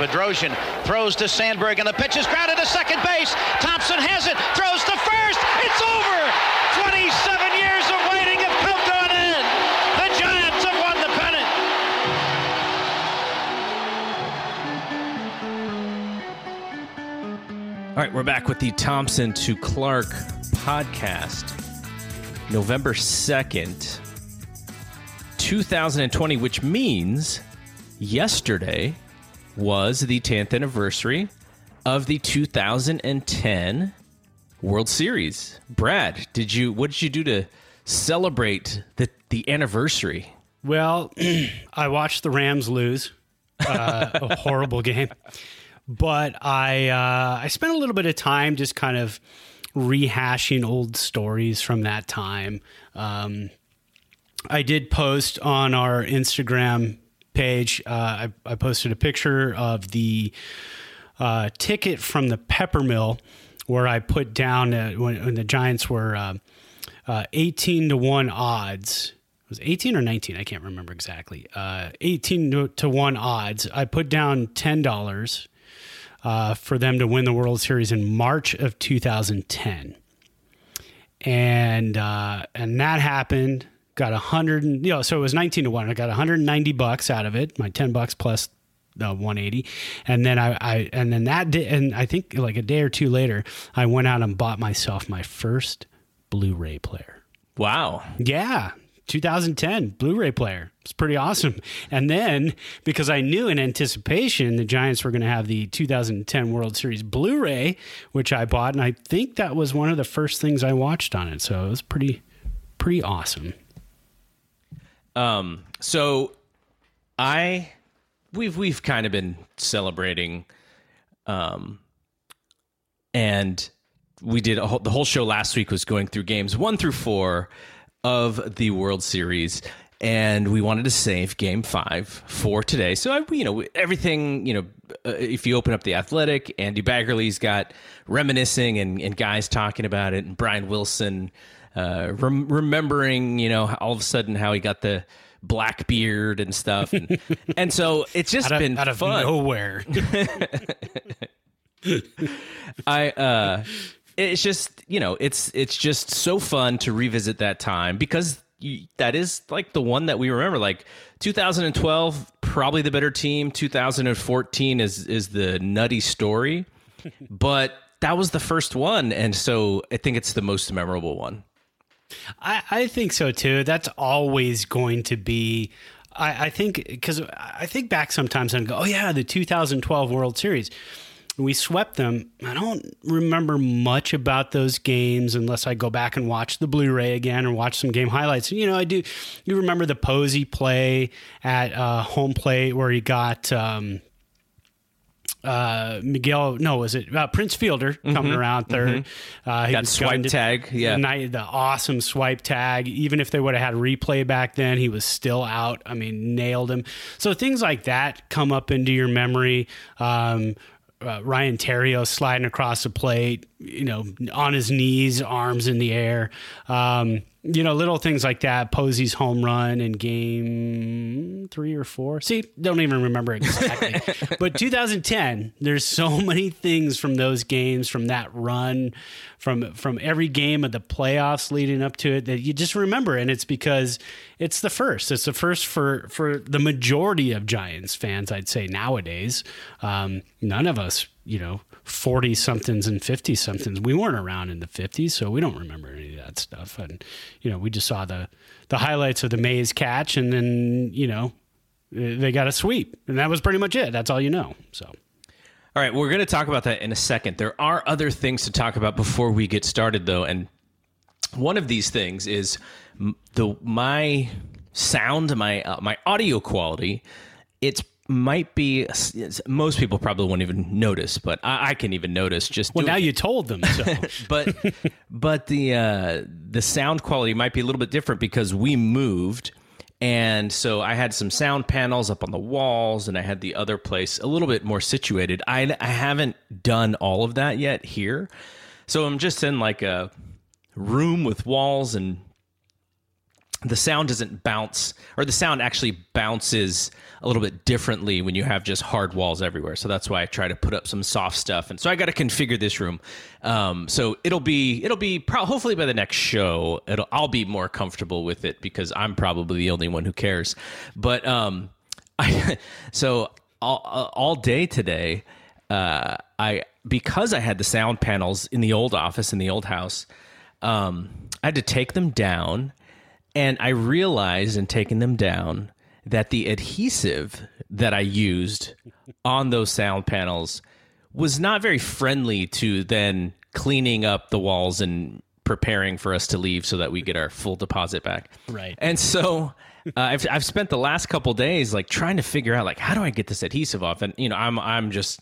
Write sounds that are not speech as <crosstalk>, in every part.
Bedrosian throws to Sandberg, and the pitch is grounded to second base. Thompson has it, throws to first. It's over. 27 years of waiting have come to an end. The Giants have won the pennant. All right, we're back with the Thompson to Clark podcast. November 2nd, 2020, which means yesterday was the 10th anniversary of the 2010 World Series. Brad, did you what did you do to celebrate the the anniversary? Well, <clears throat> I watched the Rams lose, uh, a <laughs> horrible game, but I uh, I spent a little bit of time just kind of rehashing old stories from that time. Um, I did post on our Instagram page. Uh, I, I posted a picture of the uh, ticket from the Peppermill where I put down uh, when, when the Giants were uh, uh, 18 to 1 odds. It was 18 or 19? I can't remember exactly. Uh, 18 to, to 1 odds. I put down $10 uh, for them to win the World Series in March of 2010. And and that happened. Got a hundred, and you know, so it was 19 to 1. I got 190 bucks out of it, my 10 bucks plus the 180 and then I, I and then that day and i think like a day or two later i went out and bought myself my first blu-ray player. Wow. yeah. 2010 blu-ray player. It's pretty awesome. And then because i knew in anticipation the giants were going to have the 2010 world series blu-ray which i bought and i think that was one of the first things i watched on it. So it was pretty pretty awesome Um, so I we've we've kind of been celebrating um and we did whole, the whole show last week was going through games 1 through 4 of the World Series and we wanted to save game 5 for today. So I, you know, everything, you know, uh, if you open up the Athletic, Andy Baggarly's got reminiscing and, and guys talking about it and Brian Wilson uh, rem- remembering, you know, all of a sudden how he got the black beard and stuff, and, <laughs> and so it's just out of, been out of fun. nowhere <laughs> I uh, it's just you know, it's it's just so fun to revisit that time because you, that is like the one that we remember. Like 2012, probably the better team. 2014 is is the nutty story, <laughs> but that was the first one, and so I think it's the most memorable one. I, I think so too. That's always going to be. I, I think because I think back sometimes and go, oh yeah, the 2012 World Series. We swept them. I don't remember much about those games unless I go back and watch the Blu-ray again or watch some game highlights. You know, I do. You remember the Posey play at uh, home plate where he got. Um, uh, Miguel, no, was it uh, Prince Fielder coming around 3rd Uh, he was swipe tag, yeah. the night, the awesome swipe tag. Even if they would have had replay back then, he was still out. I mean, nailed him. So things like that come up into your memory. Um, uh, Ryan Theriot sliding across the plate, you know, on his knees, arms in the air. Um, you know, little things like that. Posey's home run in game three or four. See, don't even remember exactly. <laughs> but 2010, there's so many things from those games, from that run, from from every game of the playoffs leading up to it that you just remember. And it's because it's the first. It's the first for for the majority of Giants fans, I'd say nowadays. Um, none of us, you know, 40 somethings and 50 somethings. We weren't around in the 50s, so we don't remember any of that stuff. And, you know, we just saw the, the highlights of the Mays catch, and then, you know, they got a sweep. And that was pretty much it. That's all you know. So. All right, we're going to talk about that in a second. There are other things to talk about before we get started, though, and one of these things is the my sound, my uh, my audio quality. It's might be most people probably won't even notice, but I, I can even notice just. Well, now it. you told them so. <laughs> but but the uh, the sound quality might be a little bit different because we moved, and so I had some sound panels up on the walls, and I had the other place a little bit more situated. I I haven't done all of that yet here, so I'm just in like a room with walls and the sound doesn't bounce or the sound actually bounces a little bit differently when you have just hard walls everywhere. So that's why i try to put up some soft stuff. And so i got to configure this room. Um, so it'll be it'll be pro- hopefully by the next show it'll i'll be more comfortable with it because i'm probably the only one who cares. But um <laughs> i so all, all day today uh i because i had the sound panels in the old office in the old house um i had to take them down and I realized in taking them down that the adhesive that I used on those sound panels was not very friendly to then cleaning up the walls and preparing for us to leave so that we get our full deposit back. Right. And so uh, I've I've spent the last couple days like trying to figure out like how do I get this adhesive off and you know I'm I'm just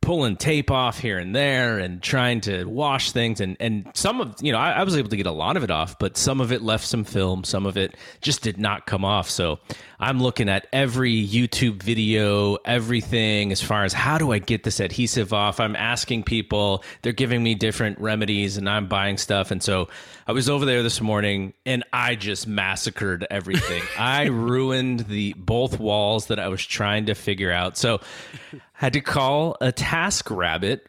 pulling tape off here and there and trying to wash things. And and some of you know I, I, was able to get a lot of it off but some of it left some film. Some of it just did not come off. So i'm looking at every youtube video everything as far as how do i get this adhesive off? I'm asking people. They're giving me different remedies and i'm buying stuff. And so i was over there this morning and i just massacred everything. <laughs> I ruined the both walls that i was trying to figure out. So I had to call a task rabbit.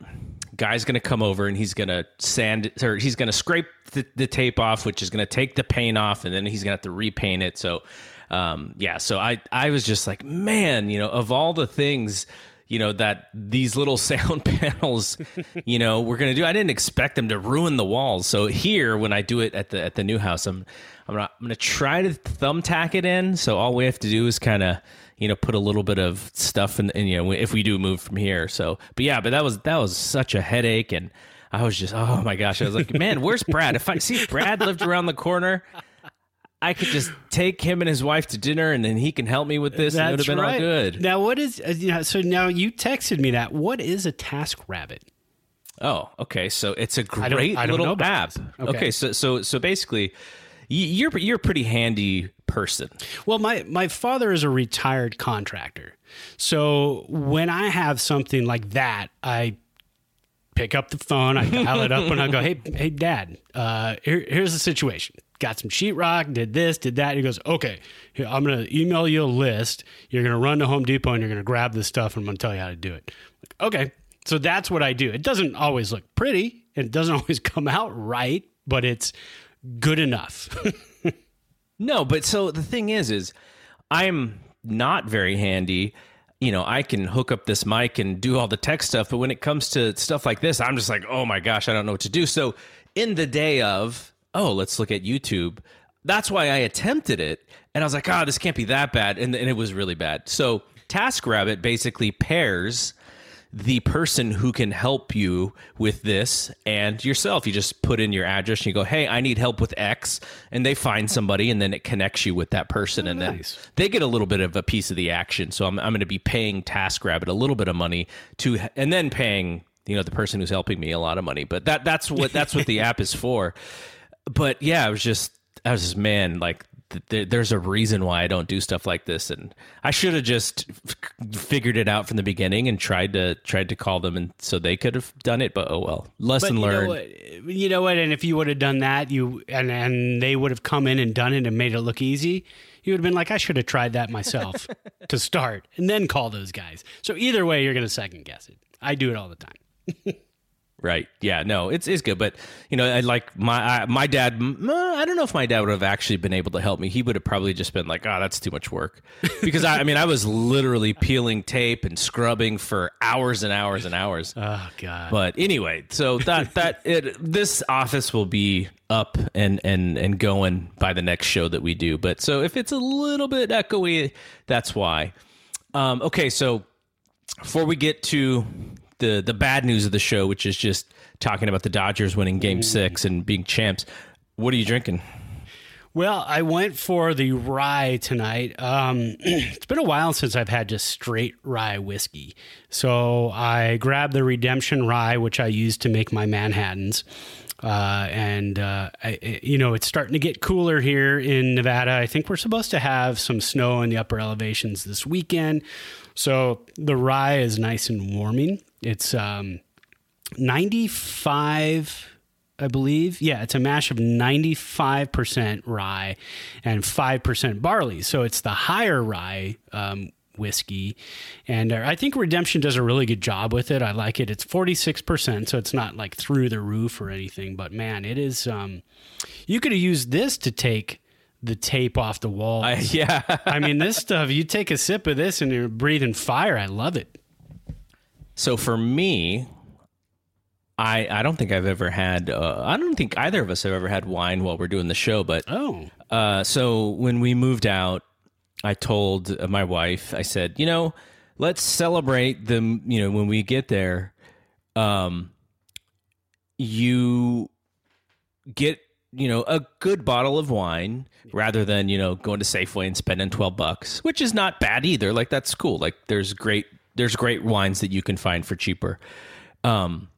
Guy's going to come over and he's going to sand or he's going to scrape the, the, tape off which is going to take the paint off and then he's going to have to repaint it. So um, yeah so i i was just like man you know of all the things you know that these little <laughs> sound panels you know we're to do i didn't expect them to ruin the walls. So here when i do it at the at the new house i'm i'm gonna, I'm gonna try to thumbtack it in. So all we have to do is kind of you know put a little bit of stuff in, in you know if we do move from here. So but yeah but that was that was such a headache. And i was just oh my gosh i was like man where's brad? If i see brad lived around the corner I could just take him and his wife to dinner, and then he can help me with this, and it would have been right. all good. Now, what is uh, you know, so now you texted me that. What is a Task Rabbit? Oh, okay. So it's a I don't- great I don't know little app. Okay. Okay. so so so basically, you're you're a pretty handy person. Well, my my father is a retired contractor, so when I have something like that, I pick up the phone, I dial it up, and I go, "Hey, hey, Dad, uh, here, here's the situation. Got some sheetrock, did this, did that." He goes, "Okay, here, I'm gonna email you a list. You're gonna run to Home Depot and you're gonna grab this stuff, and I'm gonna tell you how to do it." Like, okay, so that's what I do. It doesn't always look pretty, and it doesn't <laughs> always come out right, but it's good enough. <laughs> No, but so the thing is, is I'm not very handy. You know, I can hook up this mic and do all the tech stuff, but when it comes to stuff like this, I'm just like, oh my gosh, I don't know what to do. So in the day of, oh, let's look at YouTube. That's why I attempted it, and I was like, oh, this can't be that bad, and, and it was really bad. So TaskRabbit basically pairs the person who can help you with this and yourself. You just put in your address and you go, Hey, I need help with X. And they find somebody and then it connects you with that person. and nice. then they get a little bit of a piece of the action. So I'm, I'm going to be paying TaskRabbit a little bit of money to, and then paying, you know, the person who's helping me a lot of money. But that, that's what, that's what the <laughs> app is for. But yeah, I was just, I was just, man, like, th- there's a reason why I don't do stuff like this, and I should have just f- figured it out from the beginning and tried to tried to call them, and so they could have done it. But oh well, lesson you learned. Know what, you know what? And if you would have done that, you and and they would have come in and done it and made it look easy. You would have been like, I should have tried that myself <laughs> to start, and then call those guys. So either way, you're going to second guess it. I do it all the time. <laughs> Right. Yeah. No, it's it's good, but you know, I like my I, my dad. uh, I don't know if my dad would have actually been able to help me. He would have probably just been like, "Oh, that's too much work," <laughs> because I, I mean, I was literally peeling tape and scrubbing for hours and hours and hours. Oh God. But anyway, so that <laughs> that it this office will be up and and and going by the next show that we do. But so if it's a little bit echoey, that's why. Um, okay, so before we get to the the bad news of the show, which is just talking about the Dodgers winning Game Six and being champs, what are you drinking? Well, I went for the rye tonight. Um, <clears throat> it's been a while since I've had just straight rye whiskey. So I grabbed the Redemption rye, which I use to make my Manhattans. Uh, and, uh, I, you know, it's starting to get cooler here in Nevada. I think we're supposed to have some snow in the upper elevations this weekend. So the rye is nice and warming. It's um, 95 I believe. Yeah, it's a mash of 95% rye and 5% barley. So it's the higher rye um, whiskey. And uh, I think Redemption does a really good job with it. I like it. It's 46%, so it's not like through the roof or anything. But man, it is. Um, you could have used this to take the tape off the wall. <laughs> Yeah. I mean, this stuff, you take a sip of this and you're breathing fire. I love it. So for me, I I don't think I've ever had. Uh, I don't think either of us have ever had wine while we're doing the show. But Oh, uh, so when we moved out, I told uh, my wife. I said, you know, let's celebrate the. You know, when we get there, um, you get you know a good bottle of wine rather than you know going to Safeway and spending twelve bucks, which is not bad either. Like that's cool. Like there's great there's great wines that you can find for cheaper. Um,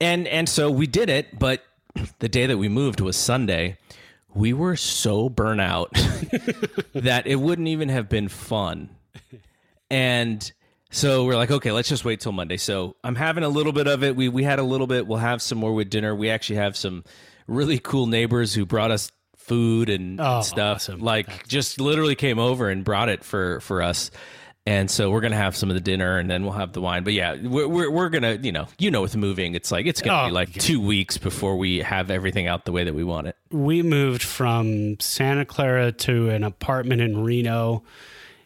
and and so we did it, but <clears throat> the day that we moved was Sunday. We were so burnt out <laughs> that it wouldn't even have been fun. And so we're like, okay, let's just wait till Monday. So I'm having a little bit of it. We we had a little bit. We'll have some more with dinner. We actually have some really cool neighbors who brought us food and Oh, stuff. awesome. Like just literally came over and brought it for for us. And so we're gonna have some of the dinner, and then we'll have the wine. But yeah, we're we're, we're gonna, you know, you know, with moving, it's like it's gonna Oh, be like two weeks before we have everything out the way that we want it. we moved from Santa Clara to an apartment in Reno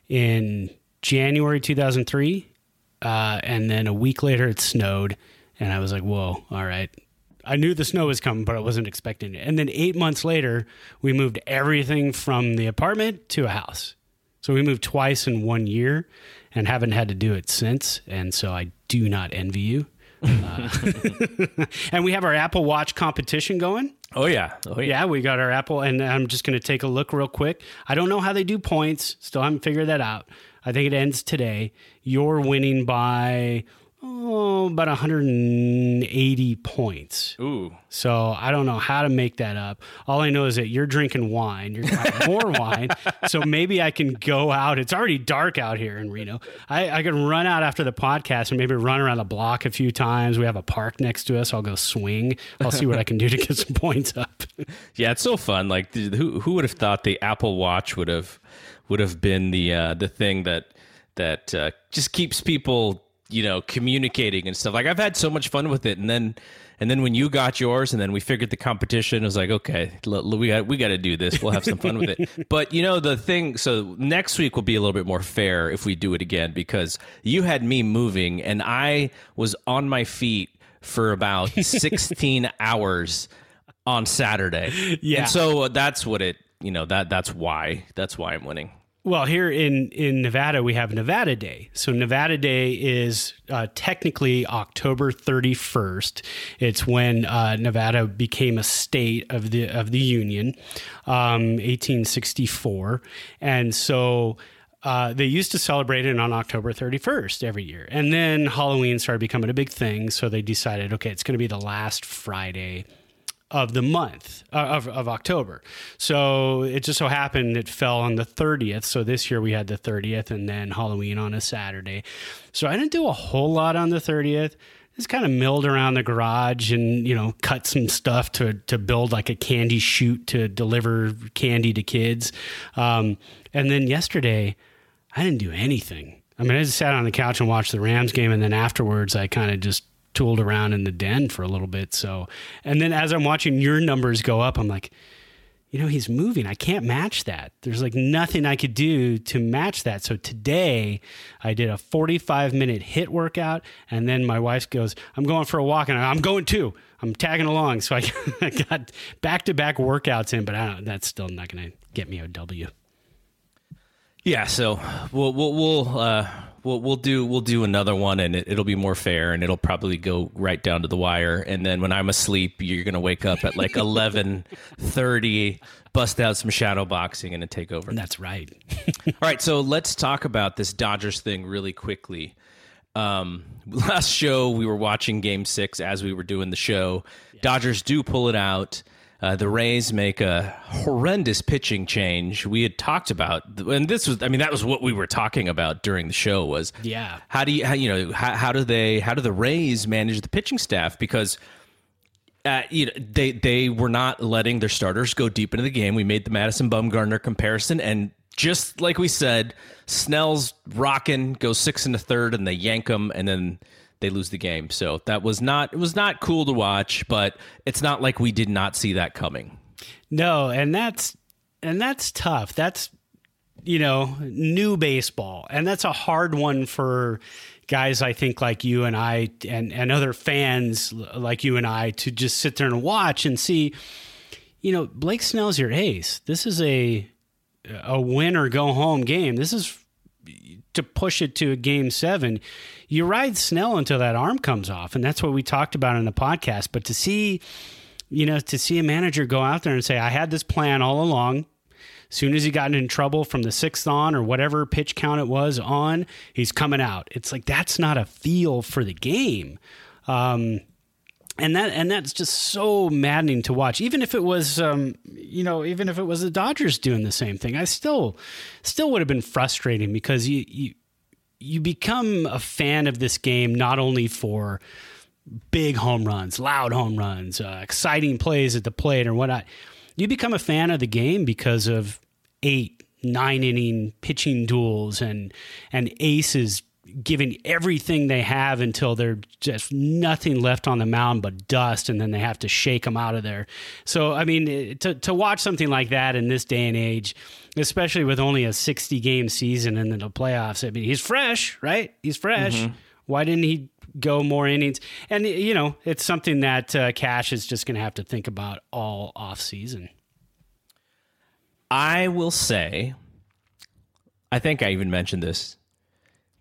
in January 2003. Uh, and then a week later, it snowed. And I was like, whoa, all right. I knew the snow was coming, but I wasn't expecting it. And then eight months later, we moved everything from the apartment to a house. So we moved twice in one year and haven't had to do it since. And so I do not envy you. Uh, <laughs> and we have our Apple Watch competition going. Oh yeah, oh Yeah, we got our Apple, and I'm just going to take a look real quick. I don't know how they do points. Still haven't figured that out. I think it ends today. You're winning by oh, about 180 points. Ooh, So I don't know how to make that up. All I know is that you're drinking wine. You're drinking <laughs> more wine. So maybe I can go out. It's already dark out here in Reno. I, I can run out after the podcast and maybe run around the block a few times. We have a park next to us. I'll go swing. I'll see what I can do to get some <laughs> points up. yeah, it's so fun. Like, who who would have thought the Apple Watch would have would have been the uh, the thing that that uh, just keeps people you know communicating and stuff. Like, I've had so much fun with it, and then. And then when you got yours, and then we figured the competition, it was like, okay, we got we got to do this. We'll have some fun with it. <laughs> But you know the thing. So next week will be a little bit more fair if we do it again because you had me moving, and I was on my feet for about <laughs> sixteen hours on Saturday. Yeah. And so that's what it, you know, that that's why that's why I'm winning. Well, here in, in Nevada, we have Nevada Day. So, Nevada Day is uh, technically October 31st. It's when uh, Nevada became a state of the of the Union, um, 1864. And so uh, they used to celebrate it on October 31st every year. And then Halloween started becoming a big thing. So, they decided, okay, it's going to be the last Friday of the month uh, of, of October. So it just so happened it fell on the 30th. So this year we had the 30th and then Halloween on a Saturday. So I didn't do a whole lot on the 30th. Just kind of milled around the garage and, you know, cut some stuff to, to build like a candy chute to deliver candy to kids. Um, and then yesterday, I didn't do anything. I mean, I just sat on the couch and watched the Rams game. And then afterwards, I kind of just tooled around in the den for a little bit. So, and then as I'm watching your numbers go up, I'm like, you know, he's moving. I can't match that. There's like nothing I could do to match that. So today I did a 45 minute HIIT workout. And then my wife goes, I'm going for a walk. And I'm going too. I'm tagging along. So I <laughs> got back to back workouts in, but that's still not going to get me a W. Yeah, so we'll we'll we'll uh, we'll, we'll do we'll do another one, and it, will be more fair, and it'll probably go right down to the wire. And then when I'm asleep, you're gonna wake up at like <laughs> eleven thirty, bust out some shadow boxing, and take over. That's right. <laughs> All right, so let's talk about this Dodgers thing really quickly. Um, last show we were watching Game Six as we were doing the show. Dodgers do pull it out. Uh, the Rays make a horrendous pitching change. We had talked about, and this was, I mean, that was what we were talking about during the show. Was yeah, how do you, how, you know, how, how do they, how do the Rays manage the pitching staff? Because uh, you know, they they were not letting their starters go deep into the game. We made the Madison Bumgarner comparison, and just like we said, Snell's rocking, goes six and a third, and they yank him, and then they lose the game. So that was not it was not cool to watch, but it's not like we did not see that coming. No, and that's and that's tough. That's you know, new baseball. And that's a hard one for guys I think like you and I and and other fans like you and I to just sit there and watch and see you know, Blake Snell's your ace. This is a a win or go home game. This is to push it to a game 7 you ride Snell until that arm comes off, and that's what we talked about in the podcast. But to see, you know, to see a manager go out there and say, "I had this plan all along." As soon as he got in trouble from the sixth on or whatever pitch count it was on, he's coming out. It's like that's not a feel for the game. Um, and that and that's just so maddening to watch. Even if it was, um, you know, even if it was the Dodgers doing the same thing, I still, still would have been frustrating because you, you you become a fan of this game not only for big home runs, loud home runs, uh, exciting plays at the plate, or whatnot. You become a fan of the game because of eight, nine inning pitching duels and and aces giving everything they have until they're just nothing left on the mound but dust, and then they have to shake them out of there. So, I mean, to, to watch something like that in this day and age, especially with only a 60 game season and then the playoffs, I mean, he's fresh, right? He's fresh. Mm-hmm. Why didn't he go more innings? And, you know, it's something that uh, Cash is just going to have to think about all off season. I will say, I think I even mentioned this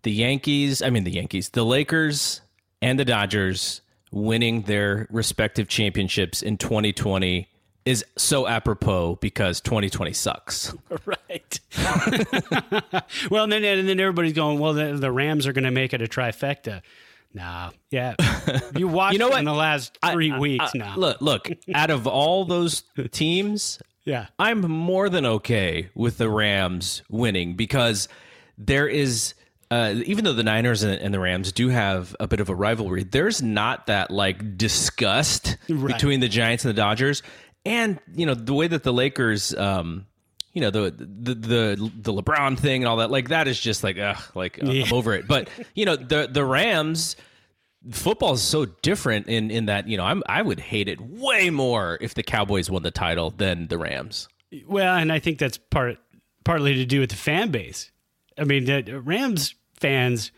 the Yankees, I mean, the Yankees, the Lakers and the Dodgers winning their respective championships in 2020 is so apropos because 2020 sucks. <laughs> Right. <laughs> well, and then and then everybody's going, well, the, the Rams are going to make it a trifecta. Nah, yeah. You <laughs> watched you know what? in the last three I, weeks I, now. Look, look. out of all those teams, yeah, I'm more than okay with the Rams winning because there is uh, even though the Niners and, and, the Rams do have a bit of a rivalry, there's not that like disgust right. between the Giants and the Dodgers. And you know the way that the Lakers, um, you know the, the the the LeBron thing and all that, like that is just like, ugh, like uh, yeah. I'm over it. But you know the the Rams, football is so different in in that you know I'm I would hate it way more if the Cowboys won the title than the Rams. Well, and I think that's part partly to do with the fan base. I mean, the Rams fans,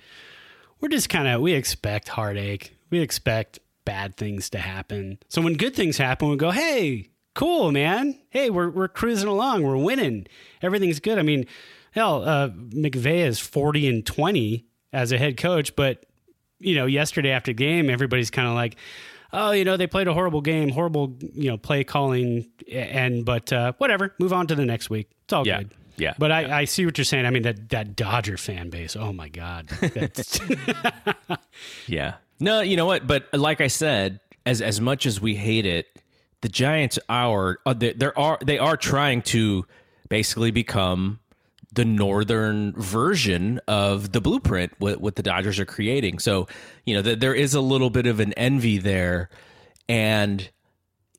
we're just kind of we expect heartache. We expect bad things to happen. So when good things happen, we go, "Hey, cool, man. Hey, we're we're cruising along. We're winning. Everything's good." I mean, hell, uh, McVay is forty and twenty as a head coach, but you know, yesterday after game, everybody's kind of like, "Oh, you know, they played a horrible game, horrible, you know, play calling, and but uh, whatever. Move on to the next week. It's all yeah. good." Yeah. But I, I see what you're saying. I mean that that Dodger fan base. Oh my God. <laughs> <laughs> yeah. No, you know what? But like I said, as as much as we hate it, the Giants are uh, they, they are they are trying to basically become the northern version of the blueprint what, what the Dodgers are creating. So, you know, the, there is a little bit of an envy there and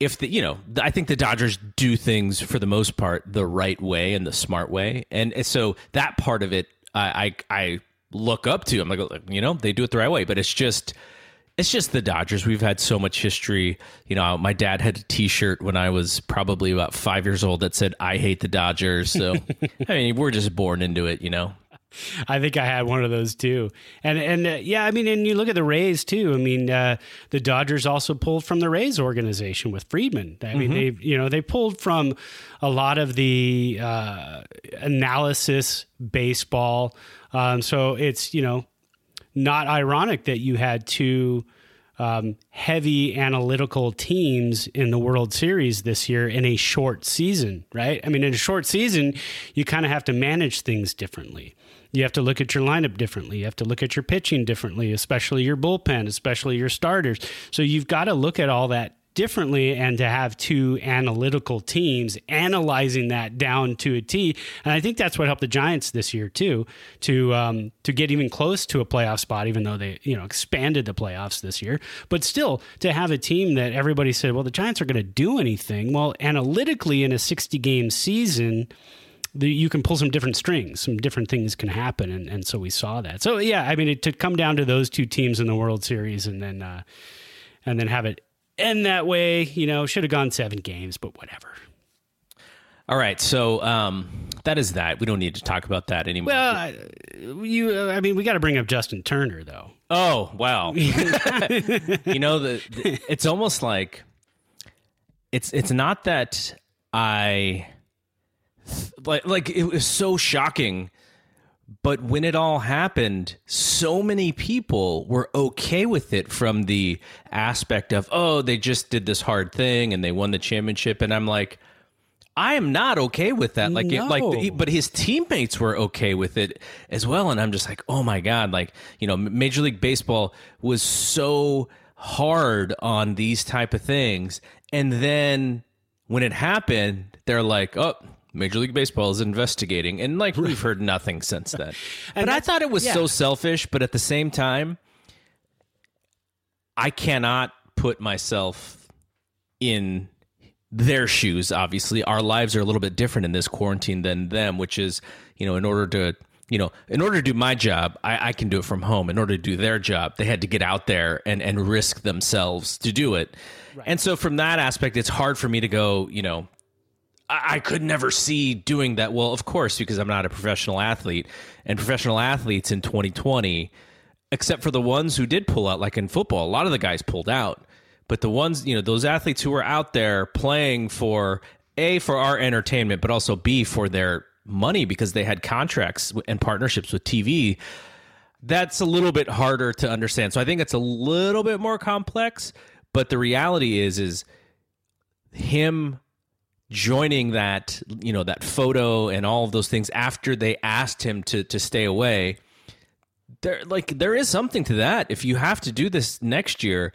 if the you know I think the Dodgers do things for the most part the right way and the smart way, and so that part of it I I, I look up to. I'm like you know they do it the right way, but it's just it's just the Dodgers. We've had so much history. You know, my dad had a T-shirt when I was probably about five years old that said "I hate the Dodgers." So <laughs> I mean, we're just born into it. You know. I think I had one of those too. And and uh, yeah, I mean, and you look at the Rays too. I mean, uh, the Dodgers also pulled from the Rays organization with Friedman. I mean, they you know they pulled from a lot of the uh, analysis baseball. Um, so it's you know not ironic that you had two um, heavy analytical teams in the World Series this year in a short season, right? I mean, in a short season, you kind of have to manage things differently. You have to look at your lineup differently. You have to look at your pitching differently, especially your bullpen, especially your starters. So you've got to look at all that differently and to have two analytical teams analyzing that down to a T. And I think that's what helped the Giants this year too to um, to get even close to a playoff spot, even though they you know expanded the playoffs this year. But still, to have a team that everybody said, well, the Giants are going to do anything. Well, analytically, in a sixty game season. The, you can pull some different strings, some different things can happen, and, and so we saw that. So yeah, I mean, it, to come down to those two teams in the World Series, and then uh, and then have it end that way. You know, should have gone seven games, but whatever. All right, so um, that is that. We don't need to talk about that anymore. Well, I, you, I mean, we got to bring up Justin Turner though. oh wow, <laughs> you know the, the it's almost like it's it's not that I like like it was so shocking but when it all happened, so many people were okay with it from the aspect of, oh, they just did this hard thing and they won the championship. And I'm like, I am not okay with that. Like, it, like, No. but his teammates were okay with it as well. And I'm just like, oh my god, like, you know, Major League Baseball was so hard on these type of things, and then when it happened, they're like, oh. Major League Baseball is investigating, and like we've heard nothing since then. <laughs> but I thought it was yeah. so selfish. But at the same time, I cannot put myself in their shoes. Obviously, our lives are a little bit different in this quarantine than them, which is, you know, in order to, you know, in order to do my job, I, I can do it from home. In order to do their job, they had to get out there and, and risk themselves to do it. And so, from that aspect, it's hard for me to go, you know, I could never see doing that. Well, of course, because I'm not a professional athlete, and professional athletes in 2020, except for the ones who did pull out, like in football, a lot of the guys pulled out. But the ones, you know, those athletes who were out there playing for A, for our entertainment, but also B, for their money because they had contracts and partnerships with TV, that's a little bit harder to understand. So I think it's a little bit more complex. But the reality is, is him joining that you know that photo and all of those things after they asked him to to stay away there like there is something to that if you have to do this next year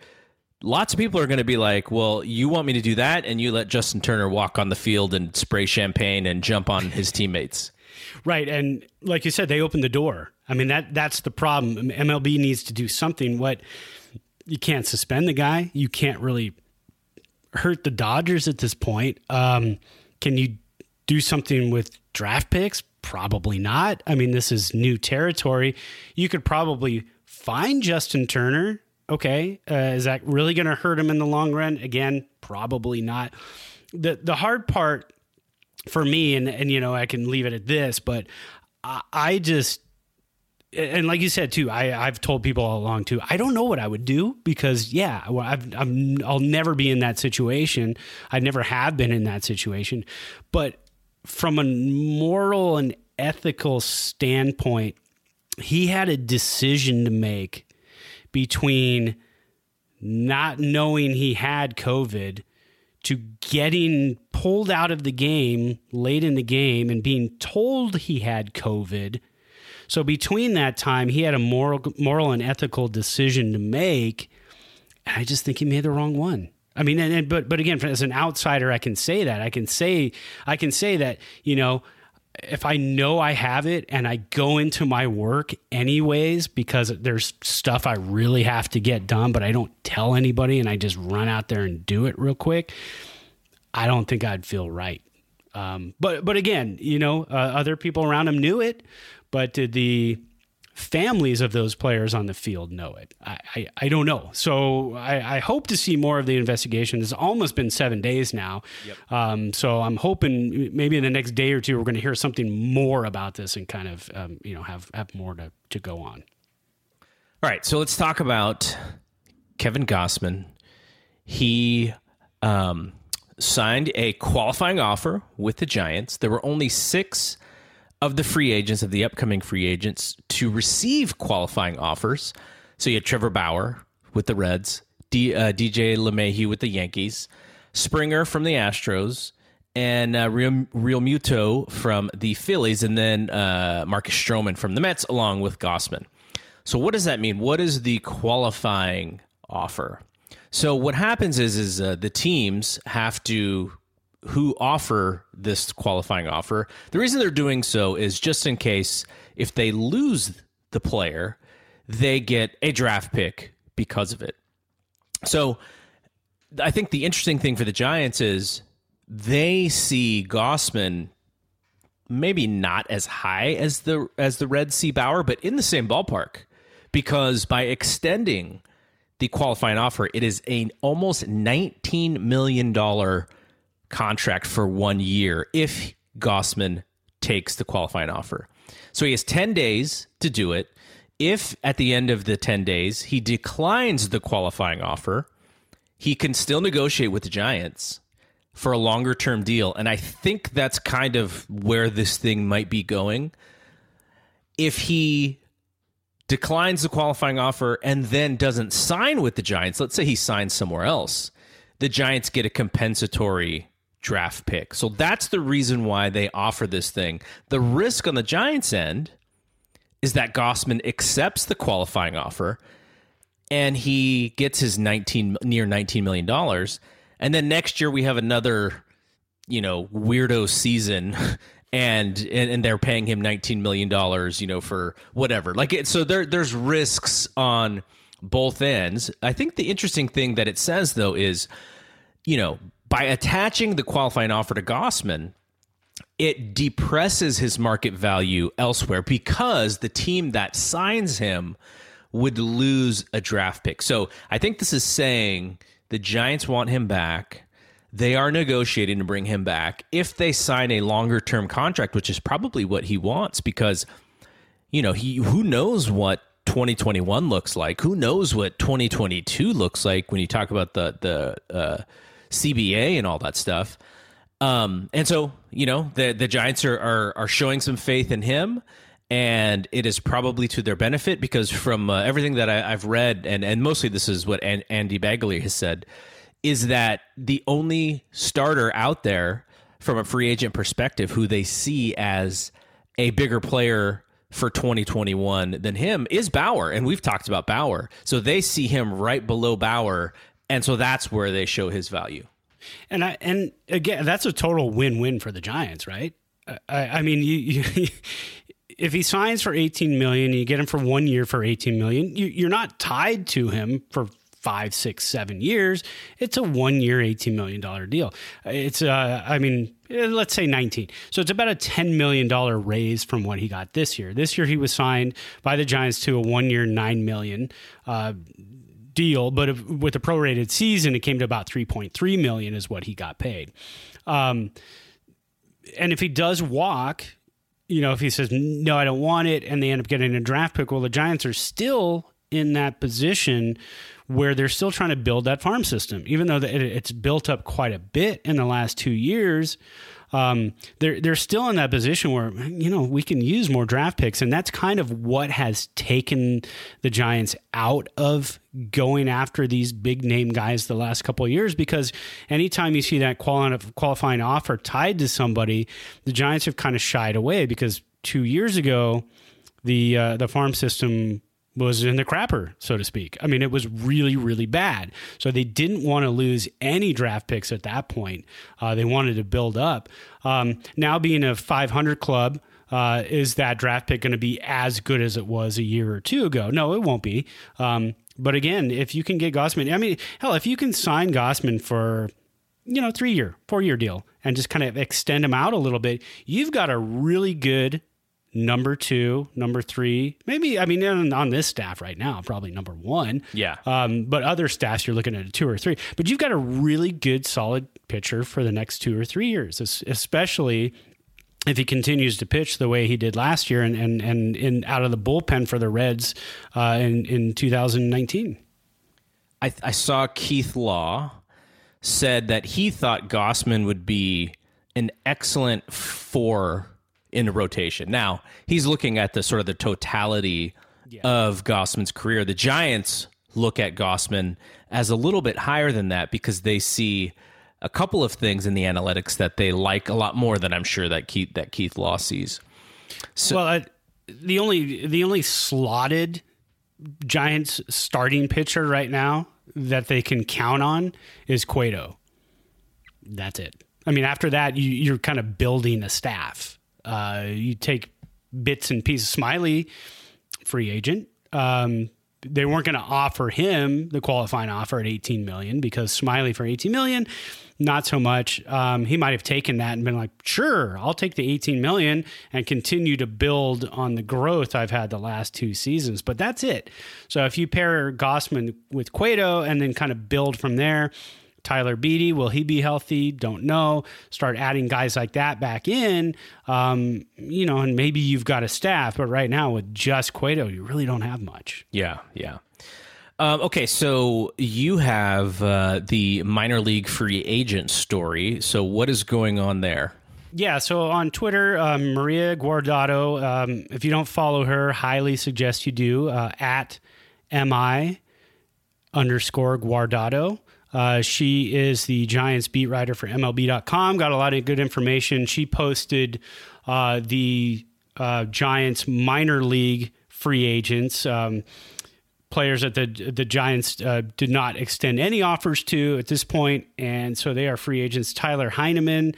lots of people are going to be like well you want me to do that and you let Justin Turner walk on the field and spray champagne and jump on his teammates Right, and like you said, they opened the door. I mean that that's the problem. MLB needs to do something. What you can't suspend the guy. You can't really hurt the Dodgers at this point. Um, can you do something with draft picks? Probably not. I mean, this is new territory. You could probably find Justin Turner. Okay, uh, is that really going to hurt him in the long run? Again, probably not. the The hard part for me, and and you know, I can leave it at this, but I, I just and like you said too, I I've told people all along too. I don't know what I would do because yeah, well, I've, I'm I'll never be in that situation. I never have been in that situation, but from a moral and ethical standpoint, he had a decision to make between not knowing he had COVID to getting pulled out of the game late in the game and being told he had COVID. So between that time, he had a moral, moral and ethical decision to make. And I just think he made the wrong one. I mean, and, and but but again, as an outsider, I can say that. I can say I can say that you know if I know I have it and I go into my work anyways because there's stuff I really have to get done, but I don't tell anybody and I just run out there and do it real quick, I don't think I'd feel right. Um, but but again, you know, uh, other people around him knew it, but did the families of those players on the field know it? I, I, I don't know. So I, I, hope to see more of the investigation. It's almost been seven days now. Yep. Um, so I'm hoping maybe in the next day or two, we're going to hear something more about this and kind of, um, you know, have, have more to, to go on. All right. So let's talk about Kevin Gausman. He um, signed a qualifying offer with the Giants. There were only six of the free agents, of the upcoming free agents, to receive qualifying offers. So you had Trevor Bauer with the Reds, D, uh, DJ LeMahieu with the Yankees, Springer from the Astros, and uh, Real, Realmuto from the Phillies, and then uh, Marcus Stroman from the Mets, along with Gausman. So what does that mean? What is the qualifying offer? So what happens is is uh, the teams have to who offer this qualifying offer. The reason they're doing so is just in case if they lose the player, they get a draft pick because of it. So I think the interesting thing for the Giants is they see Gausman maybe not as high as the as the Red Sea Bauer, but in the same ballpark because by extending the qualifying offer, it is a almost $19 million contract for one year if Gausman takes the qualifying offer. So he has 10 days to do it. If at the end of the 10 days he declines the qualifying offer, he can still negotiate with the Giants for a longer term deal. And I think that's kind of where this thing might be going. If he declines the qualifying offer and then doesn't sign with the Giants, let's say he signs somewhere else, the Giants get a compensatory draft pick. So that's the reason why they offer this thing. The risk on the Giants end is that Gausman accepts the qualifying offer and he gets his 19 near 19 million dollars and then next year we have another you know weirdo season <laughs> and, and and they're paying him 19 million dollars you know for whatever like it so there there's risks on both ends i think the interesting thing that it says though is you know by attaching the qualifying offer to Gausman, it depresses his market value elsewhere because the team that signs him would lose a draft pick. So I think this is saying the Giants want him back. They are negotiating to bring him back if they sign a longer term contract, which is probably what he wants because you know, he who knows what 2021 looks like? Who knows what 2022 looks like when you talk about the the uh, CBA and all that stuff? Um, and so you know the the Giants are, are are showing some faith in him, and it is probably to their benefit because from uh, everything that I, have read, and and mostly this is what An- Andy Baggarly has said is that the only starter out there from a free agent perspective who they see as a bigger player for 2021 than him is Bauer. And we've talked about Bauer. So they see him right below Bauer. And so that's where they show his value. And I, and again, that's a total win-win for the Giants, right? I, I mean, you, you <laughs> if he signs for 18 million, you get him for one year for 18 million, you, you're not tied to him for five, six, seven years. It's a one year, $18 million deal. It's, uh, I mean, eh, let's say 19. So it's about a $10 million raise from what he got this year. This year he was signed by the Giants to a one year, 9 million. Uh, deal, but if, with a prorated season, it came to about 3.3 million is what he got paid. Um, and if he does walk, you know, if he says no, I don't want it, and they end up getting a draft pick, well, the Giants are still in that position where they're still trying to build that farm system, even though it's built up quite a bit in the last two years. Um, they're they're still in that position where you know we can use more draft picks, and that's kind of what has taken the Giants out of going after these big name guys the last couple of years. Because anytime you see that qualifying offer tied to somebody, the Giants have kind of shied away because two years ago the uh, the farm system was in the crapper, so to speak. I mean, it was really, really bad. So they didn't want to lose any draft picks at that point. Uh, they wanted to build up. Um, now, being a 500 club, uh, is that draft pick going to be as good as it was a year or two ago? No, it won't be. Um, but again, if you can get Gausman, I mean, hell, if you can sign Gausman for you know three year, four year deal, and just kind of extend him out a little bit, you've got a really good number two, number three, maybe. I mean, on, this staff right now, probably number one. Yeah. Um, but other staffs, you're looking at a two or three. But you've got a really good, solid pitcher for the next two or three years, especially if he continues to pitch the way he did last year and and and in out of the bullpen for the Reds uh, in in 2019. I, I saw Keith Law said that he thought Gausman would be an excellent four in rotation. Now he's looking at the sort of the totality of Gausman's career. The Giants look at Gausman as a little bit higher than that because they see a couple of things in the analytics that they like a lot more than I'm sure that Keith that Keith Law sees. well, uh, the only the only slotted Giants starting pitcher right now that they can count on is Cueto. That's it. I mean, after that, you, you're kind of building a staff. Uh, you take bits and pieces. Smyly, free agent. Um, they weren't going to offer him the qualifying offer at 18 million because Smyly for 18 million, not so much. Um, he might have taken that and been like, sure, I'll take the 18 million and continue to build on the growth I've had the last two seasons. But that's it. So if you pair Gausman with Cueto and then kind of build from there, Tyler Beede, will he be healthy? Don't know. Start adding guys like that back in, um, you know, and maybe you've got a staff, but right now with just Cueto, you really don't have much. Yeah, yeah. Um, okay, so you have uh, the minor league free agent story. So what is going on there? Yeah, so on Twitter, um, Maria Guardado, um, if you don't follow her, highly suggest you do, uh, at mi underscore Guardado. Uh, she is the Giants beat writer for MLB.com. Got a lot of good information. She posted uh, the uh, Giants minor league free agents. Um, players that the the Giants uh, did not extend any offers to at this point, and so they are free agents. Tyler Heineman,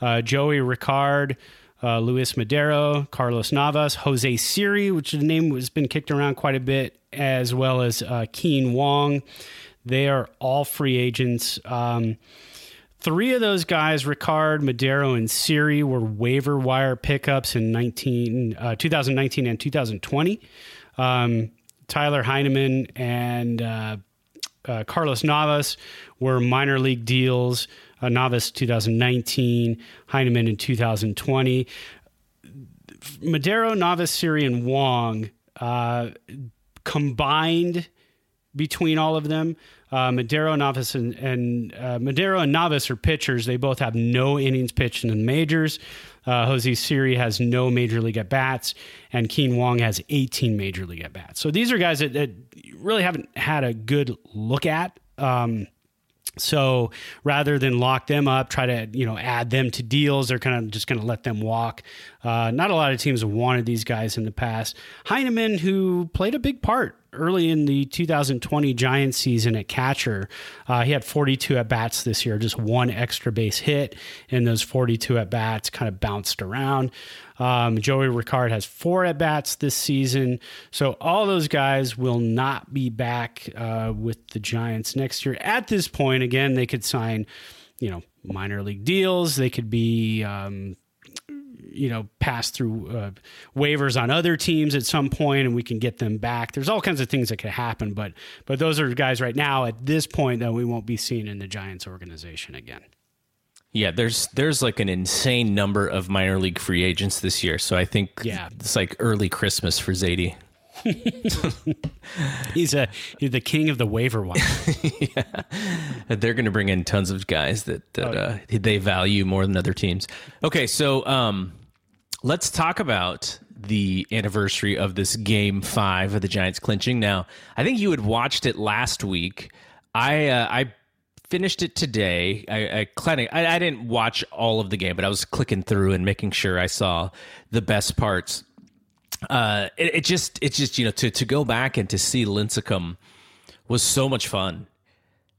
uh, Joey Rickard, uh, Luis Madero, Carlos Navas, Jose Siri, which the name has been kicked around quite a bit, as well as Kean Wong. They are all free agents. Um, Three of those guys, Rickard, Madero, and Siri, were waiver wire pickups in 19, uh, 2019 and 2020. Um, Tyler Heineman and uh, uh, Carlos Navas were minor league deals. Uh, Navas 2019, Heineman in 2020. Madero, Navas, Siri, and Wong uh, combined between all of them. Uh, Madero, Navas, and, and uh, Madero and Navas are pitchers. They both have no innings pitched in the majors. Uh, Jose Siri has no major league at bats, and Kean Wong has 18 major league at bats. So these are guys that, that really haven't had a good look at. Um, so rather than lock them up, try to you know add them to deals, they're kind of just going to let them walk. Uh, not a lot of teams have wanted these guys in the past. Heineman, who played a big part early in the 2020 Giants season at catcher, uh, he had 42 at bats this year, just one extra base hit in those 42 at bats, kind of bounced around. Um, Joey Rickard has four at bats this season. So all those guys will not be back uh, with the Giants next year. At this point, again, they could sign, you know, minor league deals. They could be, um, you know, pass through uh, waivers on other teams at some point, and we can get them back. There's all kinds of things that could happen, but but those are guys right now at this point that we won't be seeing in the Giants organization again. Yeah, there's there's like an insane number of minor league free agents this year. So I think Yeah. it's like early Christmas for Zaidi. <laughs> <laughs> He's a he's the king of the waiver wire. They're going to bring in tons of guys that, that uh, they value more than other teams. Okay, so um, let's talk about the anniversary of this game five of the Giants clinching. Now, I think you had watched it last week. I uh, I finished it today. I I, I I didn't watch all of the game, but I was clicking through and making sure I saw the best parts. Uh, it, it just it's just you know to to go back and to see Lincecum was so much fun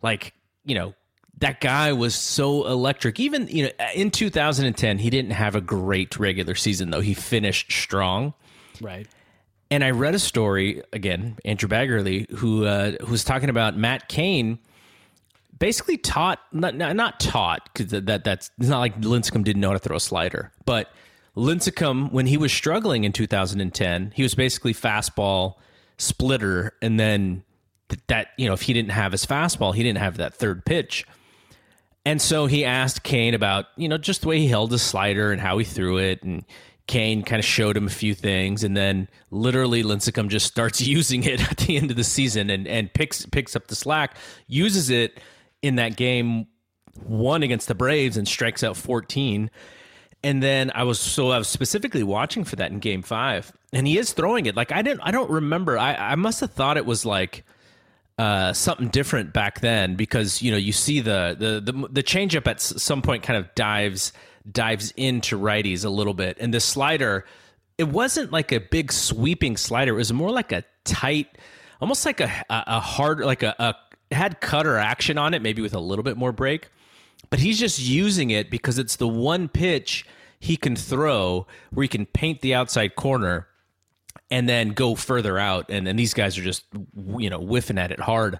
like you know that guy was so electric even you know in 2010 he didn't have a great regular season though he finished strong right. and i read a story again andrew Baggarly who uh, who was talking about matt Cain basically taught not not, taught because that, that's it's not like lincecum didn't know how to throw a slider but Lincecum, when he was struggling in 2010, he was basically fastball splitter, and then that you know if he didn't have his fastball, he didn't have that third pitch. And so he asked Cain about, you know, just the way he held his slider and how he threw it. And Cain kind of showed him a few things. And then literally Lincecum just starts <laughs> using it at the end of the season and, and picks picks up the slack, uses it in that game one against the Braves and strikes out 14. And then I was so I was specifically watching for that in game five. And he is throwing it. Like I didn't I don't remember. I, I must have thought it was like uh, something different back then because you know you see the the the, the changeup at some point kind of dives dives into righties a little bit, and the slider it wasn't like a big sweeping slider. It was more like a tight, almost like a a, hard like a, a had cutter action on it, maybe with a little bit more break. But he's just using it because it's the one pitch he can throw where he can paint the outside corner and then go further out. And then these guys are just, you know, whiffing at it hard.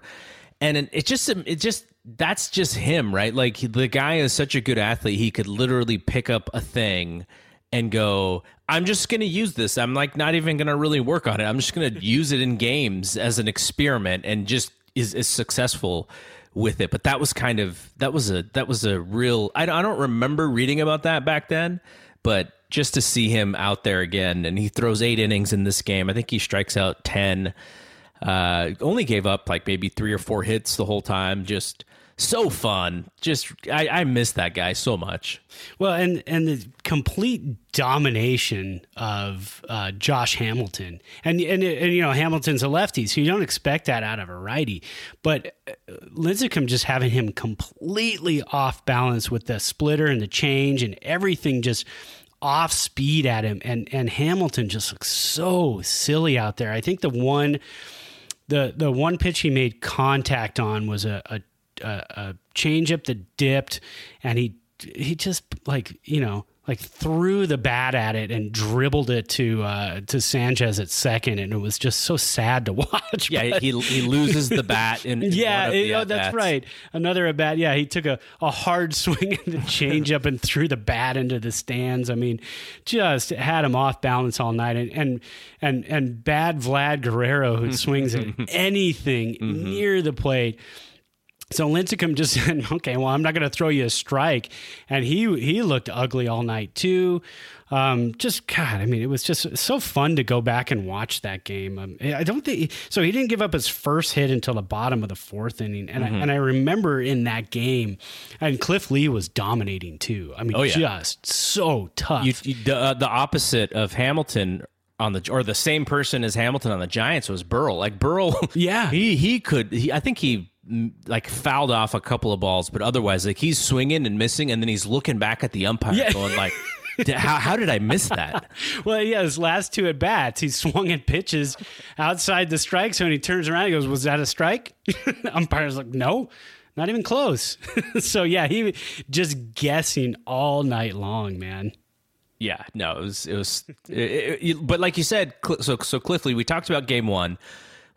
And it just, it just, that's just him, right? Like the guy is such a good athlete. He could literally pick up a thing and go, I'm just going to use this. I'm like not even going to really work on it. I'm just going to use it in games as an experiment and just is, is successful with it. But that was kind of, that was a, that was a real, I, I don't remember reading about that back then, but just to see him out there again, and he throws eight innings in this game. I think he strikes out ten. Uh, only gave up like maybe three or four hits the whole time. Just so fun. Just I, I miss that guy so much. Well, and and the complete domination of uh, Josh Hamilton, and, and and you know Hamilton's a lefty, so you don't expect that out of a righty. But uh, Lincecum just having him completely off balance with the splitter and the change and everything just off speed at him, and and Hamilton just looks so silly out there. I think the one the the one pitch he made contact on was a a, a, changeup that dipped, and he he just like you know like threw the bat at it and dribbled it to uh, to Sanchez at second, and it was just so sad to <laughs> watch. Yeah, he he loses the bat in, in yeah, it, oh, that's right. Another at bat. Yeah, he took a, a hard <laughs> swing and the changeup and threw the bat into the stands. I mean, just had him off balance all night, and and and, and bad Vlad Guerrero who <laughs> swings at anything mm-hmm. near the plate so Lincecum just <laughs> said, "Okay, well, I'm not going to throw you a strike," and he he looked ugly all night too. Um, just God, I mean, it was just so fun to go back and watch that game. Um, I don't think so. He didn't give up his first hit until the bottom of the fourth inning, and mm-hmm. I, and I remember in that game, and Cliff Lee was dominating too. I mean, oh, yeah. just so tough. You, you, the, uh, the opposite of Hamilton on the or the same person as Hamilton on the Giants was Burrell. Like Burrell, <laughs> yeah, he he could. He, I think he like fouled off a couple of balls, but otherwise, like he's swinging and missing, and then he's looking back at the umpire, yeah. going like. how, how did I miss that? <laughs> well, yeah, his last two at bats, he swung at pitches outside the strike zone. He turns around, he goes, "Was that a strike?" <laughs> Umpire's like, "No, not even close." <laughs> so yeah, he just guessing all night long, man. Yeah, no, it was it was, it, it, but like you said, so so Cliff Lee, we talked about game one.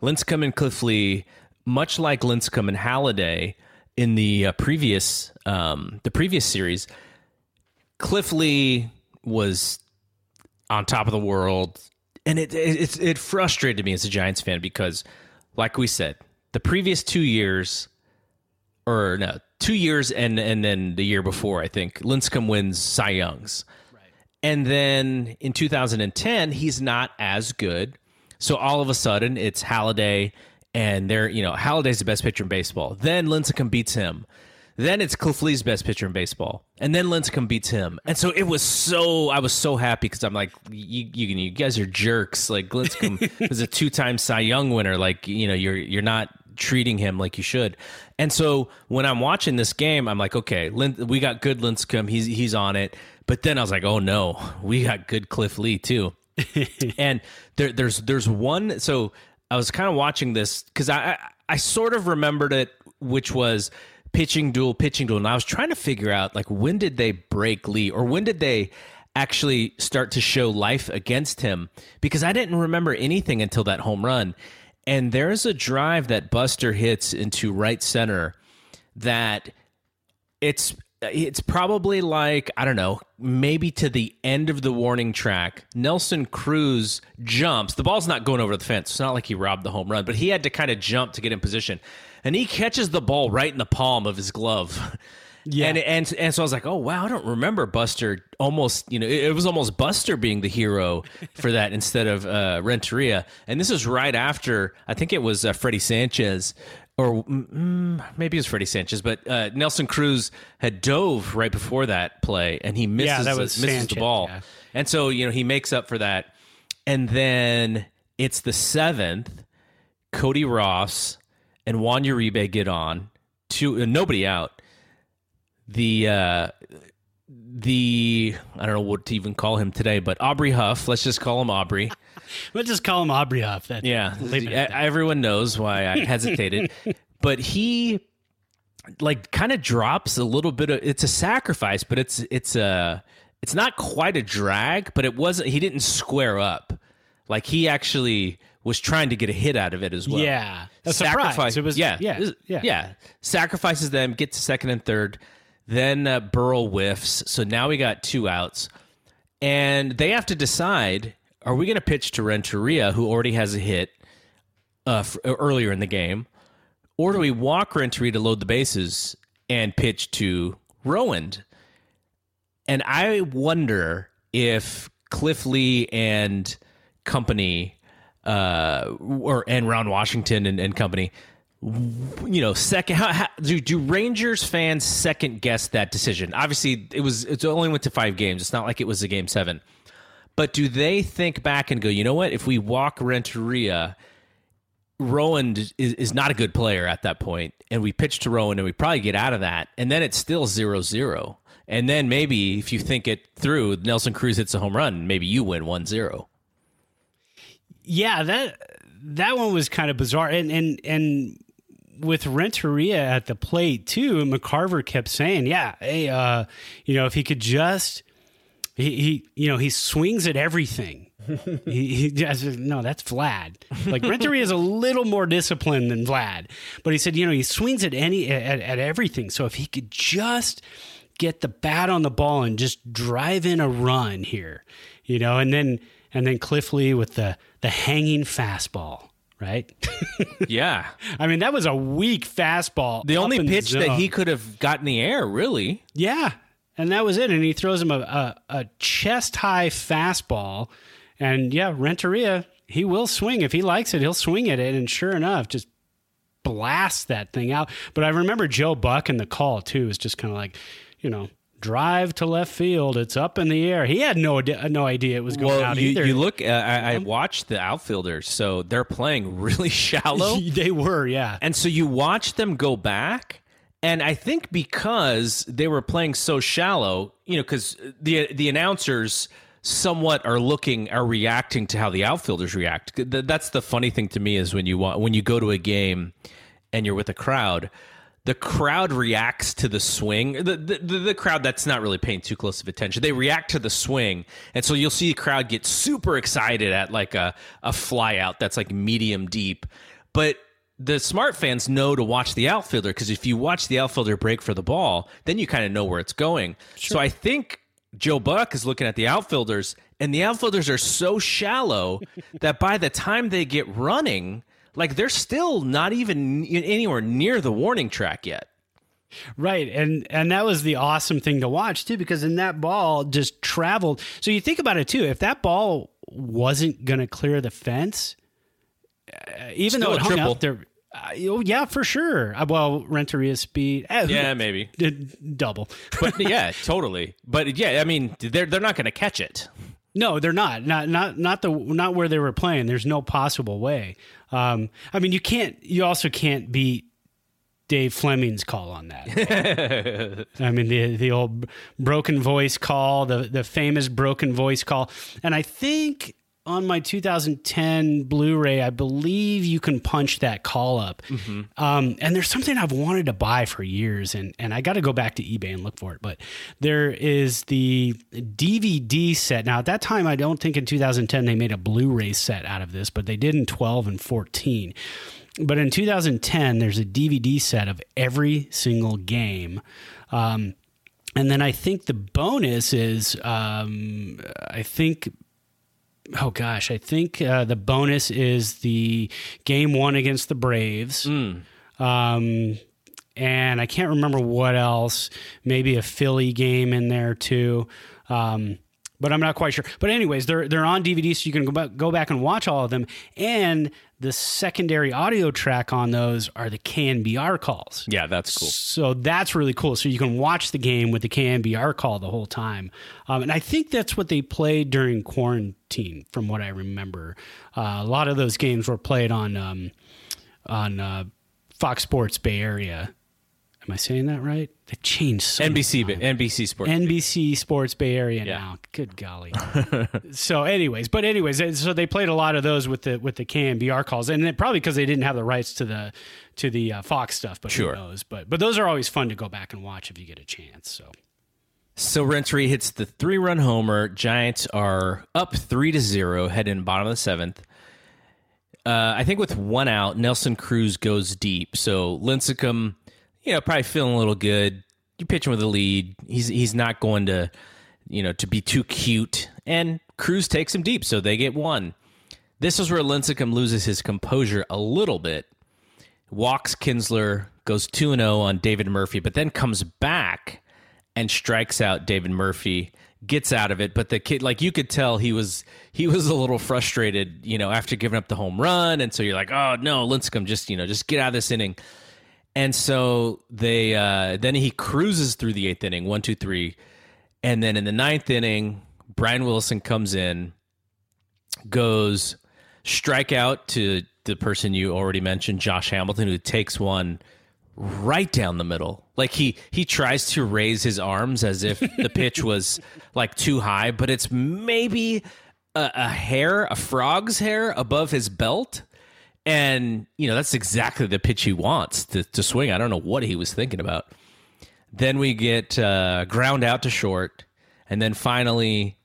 Lincecum and Cliff Lee much like Lincecum and Halladay in the uh, previous um, the previous series, Cliff Lee was on top of the world, and it, it it frustrated me as a Giants fan because, like we said, the previous two years, or no, two years and and then the year before, I think Lincecum wins Cy Youngs, right. and then in 2010 he's not as good. So all of a sudden, it's Halladay and they're you know Halladay's the best pitcher in baseball. Then Lincecum beats him. Then it's Cliff Lee's best pitcher in baseball, and then Lincecum beats him. And so it was so I was so happy because I'm like, you, you, you guys are jerks. Like Lincecum <laughs> was a two time Cy Young winner. Like you know you're you're not treating him like you should. And so when I'm watching this game, I'm like, okay, Lin- we got good Lincecum. He's he's on it. But then I was like, oh no, we got good Cliff Lee too. <laughs> and there, there's there's one so I was kind of watching this because I, I, I sort of remembered it, which was pitching duel, pitching duel, and I was trying to figure out like when did they break Lee or when did they actually start to show life against him because I didn't remember anything until that home run. And there's a drive that Buster hits into right center that it's it's probably like I don't know, maybe to the end of the warning track. Nelson Cruz jumps. The ball's not going over the fence. It's not like he robbed the home run, but he had to kind of jump to get in position, and he catches the ball right in the palm of his glove. Yeah, and and and so I was like, oh wow, I don't remember Buster. Almost, you know, it, it was almost Buster being the hero <laughs> for that instead of uh, Renteria. And this is right after I think it was uh, Freddie Sanchez or mm, maybe it was Freddie Sanchez, but uh, Nelson Cruz had dove right before that play, and he misses, Yeah, that the, was misses the ball, yeah. and so you know he makes up for that, and then it's the seventh. Cody Ross and Juan Uribe get on, two uh, nobody out. The uh, the I don't know what to even call him today, but Aubrey Huff. Let's just call him Aubrey. Let's just call him Aubrey Huff. That, Yeah, leave it at that. everyone knows why I <laughs> hesitated, but he like kind of drops a little bit of. It's a sacrifice, but it's it's a it's not quite a drag, but it wasn't. He didn't square up. Like he actually was trying to get a hit out of it as well. Yeah. A surprise. It was- yeah, yeah, yeah. yeah. Sacrifices them, gets to second and third. Then uh, Burrell whiffs. So now we got two outs, and they have to decide: Are we going to pitch to Renteria, who already has a hit uh, f- earlier in the game, or do we walk Renteria to load the bases and pitch to Rowand? And I wonder if Cliff Lee and company, uh, or and Ron Washington and, and company, you know, second. How, how, do, do Rangers fans second guess that decision? Obviously, it was it only went to five games. It's not like it was a game seven. But do they think back and go, you know what? If we walk Renteria, Rowand is, is not a good player at that point, and we pitch to Rowand, and we probably get out of that, and then it's still zero zero. And then maybe if you think it through, Nelson Cruz hits a home run, maybe you win 1-0. Yeah, that that one was kind of bizarre, and and and with Renteria at the plate too, McCarver kept saying, "Yeah, hey, uh, you know, if he could just." He, he, you know, he swings at everything. <laughs> he, he just, no, that's Vlad. Like Renteria is a little more disciplined than Vlad, but he said, you know, he swings at any at, at everything. So if he could just get the bat on the ball and just drive in a run here, you know, and then and then Cliff Lee with the the hanging fastball, right? <laughs> Yeah. I mean, that was a weak fastball. The only in pitch that he could have got in the air, really. Yeah, and that was it. And he throws him a, a, a chest high fastball, and yeah, Renteria he will swing if he likes it. He'll swing at it, and sure enough, just blast that thing out. But I remember Joe Buck in the call too was just kind of like, you know. Drive to left field. It's up in the air. He had no no idea it was going Well, out you, either. you look, uh, I, I watched the outfielders, so they're playing really <laughs> shallow. <laughs> they were, yeah. And so you watch them go back, and I think because they were playing so shallow, you know, because the the announcers somewhat are looking are reacting to how the outfielders react. That's the funny thing to me is when you want when you go to a game and you're with a crowd. The crowd reacts to the swing. The, the the crowd that's not really paying too close of attention. They react to the swing, and so you'll see the crowd get super excited at like a a fly out that's like medium deep. But the smart fans know to watch the outfielder because if you watch the outfielder break for the ball, then you kind of know where it's going. So I think Joe Buck is looking at the outfielders, and the outfielders are so shallow <laughs> that by the time they get running, like they're still not even anywhere near the warning track yet. Right. And and that was the awesome thing to watch too because in that ball just traveled. So you think about it too, if that ball wasn't going to clear the fence, uh, even Still though it hung triple. out there uh, oh, yeah, for sure. Uh, well, Renteria's speed. eh, Yeah, maybe. <laughs> double. <laughs> But yeah, totally. But yeah, I mean, they're they're not going to catch it. No, they're not. Not not not the not where they were playing. There's no possible way. Um, I mean, you can't. You also can't beat Dave Fleming's call on that. <laughs> I mean, the the old broken voice call, the the famous broken voice call, and I think on my 2010 Blu-ray, I believe you can punch that call up. Um, and there's something I've wanted to buy for years, and and I got to go back to eBay and look for it. But there is the DVD set. Now at that time, I don't think in 2010 they made a Blu-ray set out of this, but they did in 12 and 14. But in 2010, there's a DVD set of every single game. Um, and then I think the bonus is, um, I think, oh gosh, I think uh, the bonus is the game one against the Braves. Um, and I can't remember what else. Maybe a Philly game in there too. Um, but I'm not quite sure. But anyways, they're they're on DVD, so you can go back, go back and watch all of them. And the secondary audio track on those are the KNBR calls. Yeah, that's cool. So that's really cool. So you can watch the game with the KNBR call the whole time. Um, and I think that's what they played during quarantine, from what I remember. Uh, a lot of those games were played on um, on uh, Fox Sports Bay Area. Am I saying that right? They changed so NBC, times. NBC Sports. NBC Sports Bay Area Yeah. now. Good golly. <laughs> so, anyways, but anyways, so they played a lot of those with the with the KNBR calls, and it, probably because they didn't have the rights to the to the uh, Fox stuff. But Sure. who knows? But but those are always fun to go back and watch if you get a chance. So So Renteria hits the three run homer. Giants are up three to zero, head in bottom of the seventh. Uh, I think with one out, Nelson Cruz goes deep. So Lincecum, you know, probably feeling a little good. You pitch him with a lead. He's he's not going to, you know, to be too cute. And Cruz takes him deep, so they get one. This is where Lincecum loses his composure a little bit. Walks Kinsler, goes 2 0 on David Murphy, but then comes back and strikes out David Murphy, gets out of it. But the kid, like you could tell, he was he was a little frustrated, you know, after giving up the home run. And so you're like, oh no, Lincecum, just you know, just get out of this inning. And so they uh, then he cruises through the eighth inning, one, two, three, and then in the ninth inning, Brian Wilson comes in, goes strikeout to the person you already mentioned, Josh Hamilton, who takes one right down the middle. Like he he tries to raise his arms as if <laughs> the pitch was like too high, but it's maybe a, a hair, a frog's hair above his belt. And you know that's exactly the pitch he wants to, to swing. I don't know what he was thinking about. Then we get uh, ground out to short, and then finally